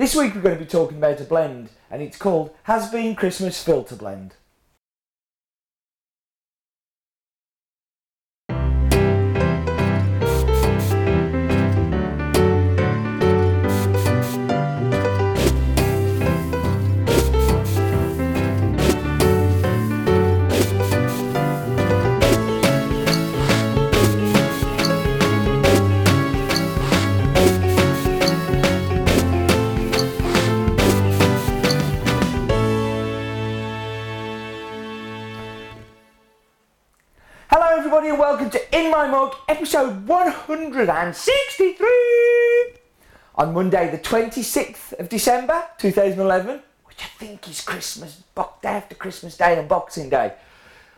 This week we're going to be talking about a blend, and it's called Has Bean Christmas Filter Blend. Everybody, and welcome to In My Mug, episode 163 on Monday, the 26th of December 2011, which I think is Christmas, day after Christmas Day and Boxing Day.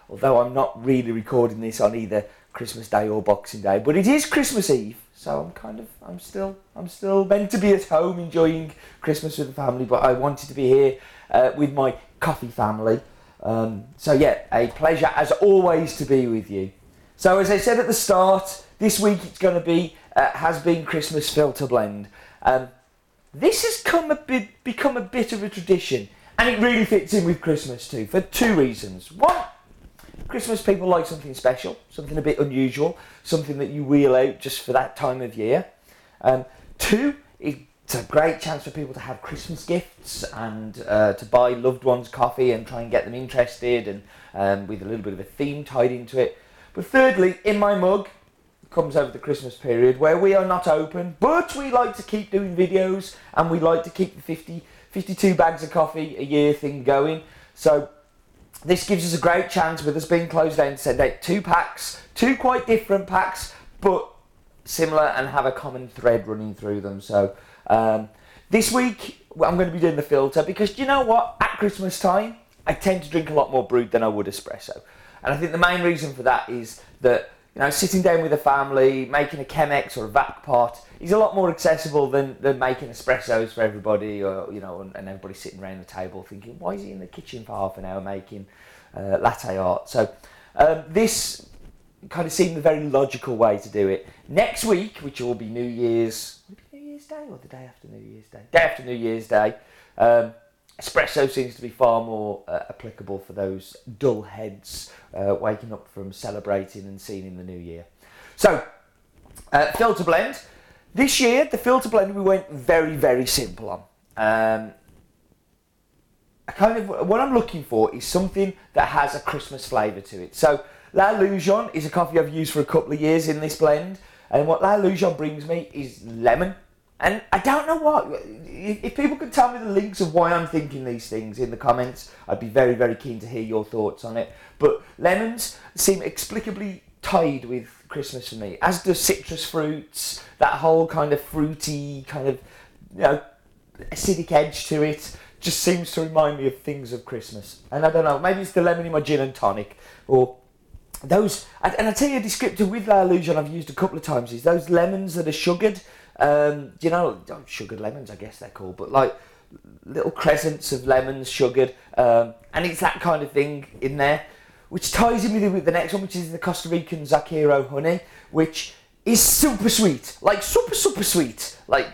Although I'm not really recording this on either Christmas Day or Boxing Day, but it is Christmas Eve, so I'm kind of, I'm still, I'm still meant to be at home enjoying Christmas with the family, but I wanted to be here uh, with my coffee family. Um, so yeah, a pleasure as always to be with you. So as I said at the start, this week it's going to be uh, Has Bean Christmas filter blend. Um, this has come a bit, become a bit of a tradition, and it really fits in with Christmas too for two reasons. One, Christmas people like something special, something a bit unusual, something that you wheel out just for that time of year. Um, two, it's a great chance for people to have Christmas gifts and uh, to buy loved ones coffee and try and get them interested and um, with a little bit of a theme tied into it. But thirdly, in my mug comes over the Christmas period where we are not open, but we like to keep doing videos and we like to keep the 50, 52 bags of coffee a year thing going. So this gives us a great chance with us being closed down to send out two packs, two quite different packs, but similar and have a common thread running through them. So um, this week I'm going to be doing the filter because you know what? At Christmas time, I tend to drink a lot more brewed than I would espresso, and I think the main reason for that is that you know sitting down with a family, making a Chemex or a vac pot is a lot more accessible than, than making espressos for everybody, or you know, and, and everybody sitting around the table thinking, why is he in the kitchen for half an hour making uh, latte art? So um, this kind of seemed the very logical way to do it. Next week, which will be New Year's, New Year's Day or the day after New Year's Day? Day after New Year's Day. Um, espresso seems to be far more uh, applicable for those dull heads uh, waking up from celebrating and seeing in the new year. So, uh, filter blend. This year, the filter blend we went very, very simple on. Um, I kind of what I'm looking for is something that has a Christmas flavour to it. So La Ilusion is a coffee I've used for a couple of years in this blend, and what La Ilusion brings me is lemon. And I don't know what. If people could tell me the links of why I'm thinking these things in the comments, I'd be very, very keen to hear your thoughts on it. But lemons seem explicably tied with Christmas for me, as do citrus fruits. That whole kind of fruity, kind of you know, acidic edge to it just seems to remind me of things of Christmas. And I don't know, maybe it's the lemon in my gin and tonic, or those. And I tell you, a descriptor with La Ilusion I've used a couple of times is those lemons that are sugared. Um, you know, oh, sugared lemons, I guess they're called, but like little crescents of lemons sugared, um, and it's that kind of thing in there, which ties in with, with the next one, which is the Costa Rican Zarcero honey, which is super sweet, like super super sweet, like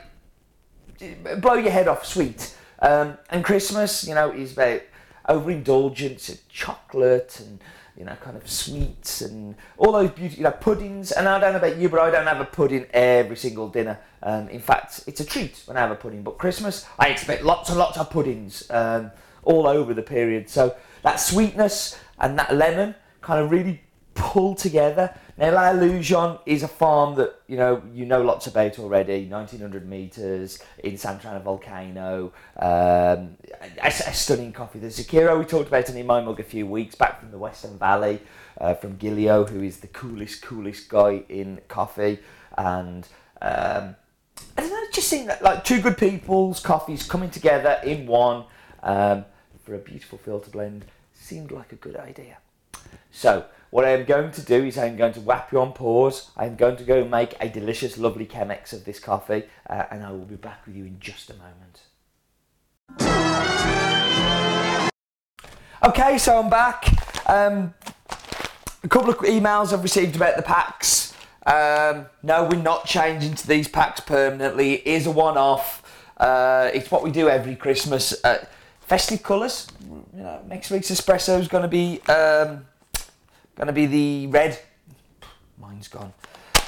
blow your head off sweet. Um, and Christmas, you know, is about overindulgence and chocolate and you know, kind of sweets and all those beauty, you know, puddings. And I don't know about you, but I don't have a pudding every single dinner. Um, in fact, it's a treat when I have a pudding. But Christmas, I expect lots and lots of puddings um, all over the period. So that sweetness and that lemon kind of really pull together. Now, La Ilusion is a farm that you know you know lots about already. 1900 meters in Santa Ana Volcano, um, a, a stunning coffee. The Zarcero we talked about in my mug a few weeks back from the Western Valley, uh, from Gilio, who is the coolest, coolest guy in coffee, and um, I don't know, it just seemed that, like two good people's coffees coming together in one um, for a beautiful filter blend seemed like a good idea. So, what I am going to do is I'm going to whap you on pause. I'm going to go make a delicious, lovely Chemex of this coffee, uh, and I will be back with you in just a moment. Okay, so I'm back. Um, a couple of emails I've received about the packs. Um, no, we're not changing to these packs permanently. It is a one-off. Uh, it's what we do every Christmas. Uh, festive colours. You know, next week's espresso is going to be um, going to be the red. Mine's gone.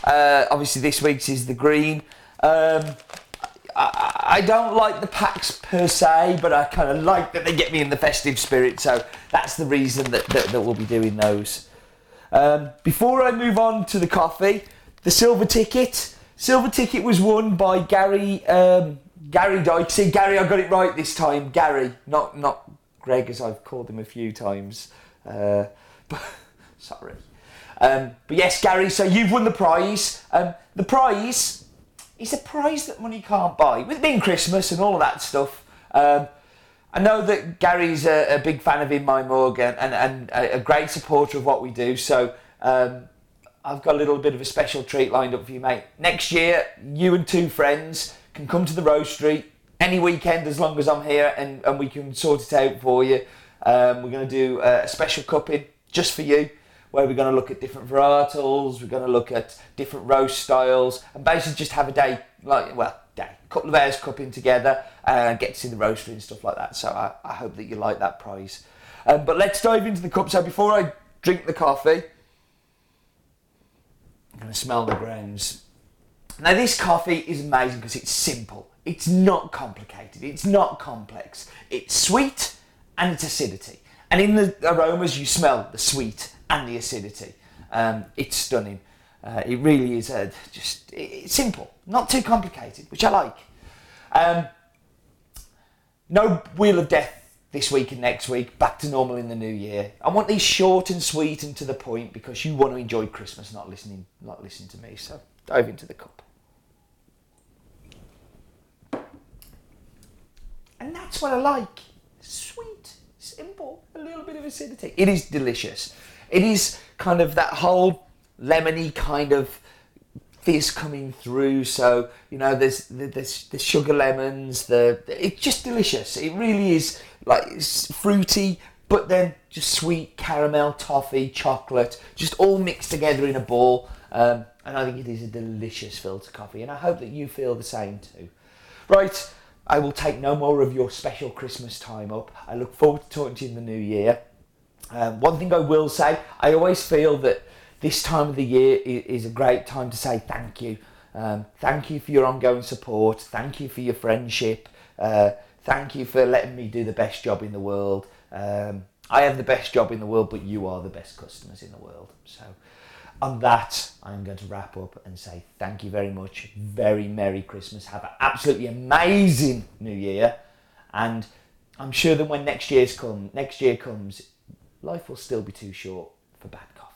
Uh, obviously, this week's is the green. Um, I, I don't like the packs per se, but I kind of like that they get me in the festive spirit. So that's the reason that, that, that we'll be doing those. Um, before I move on to the coffee, the silver ticket. Silver ticket was won by Gary um, Gary Dyke. See, Gary, I got it right this time. Gary, not not Greg, as I've called him a few times. Uh, but sorry. Um, but yes, Gary. So you've won the prize. Um, the prize is a prize that money can't buy. With it being Christmas and all of that stuff. Um, I know that Gary's a, a, big fan of In My Mug and, and, and a, a great supporter of what we do. So um, I've got a little bit of a special treat lined up for you, mate. Next year, you and two friends can come to the Rose Street any weekend as long as I'm here and, and we can sort it out for you. Um, we're going to do a special cupping just for you where we're going to look at different varietals, we're going to look at different roast styles and basically just have a day, like, well, day, a couple of hours cupping together and get to see the roastery and stuff like that. So I, I hope that you like that prize. Um, but let's dive into the cup. So before I drink the coffee, I'm going to smell the grounds. Now, this coffee is amazing because it's simple. It's not complicated. It's not complex. It's sweet and it's acidity. And in the aromas, you smell the sweet and the acidity. Um, it's stunning. Uh, it really is a, just it's simple, not too complicated, which I like. Um, no wheel of death this week and next week, back to normal in the new year. I want these short and sweet and to the point because you want to enjoy Christmas, not listening, not listening to me. So dive into the cup. And that's what I like. Sweet, simple, a little bit of acidity. It is delicious. It is kind of that whole lemony kind of fizz coming through. So you know, there's the sugar lemons. The it's just delicious. It really is like it's fruity, but then just sweet caramel, toffee, chocolate, just all mixed together in a ball. Um, and I think it is a delicious filter coffee, and I hope that you feel the same too. Right, I will take no more of your special Christmas time up. I look forward to talking to you in the new year. Um, one thing I will say, I always feel that this time of the year is a great time to say thank you. Um, thank you for your ongoing support. Thank you for your friendship. Uh, thank you for letting me do the best job in the world. Um, I have the best job in the world, but you are the best customers in the world. So, on that, I'm going to wrap up and say thank you very much. Very Merry Christmas. Have an absolutely amazing New Year. And I'm sure that when next year's come, next year comes, life will still be too short for bad coffee.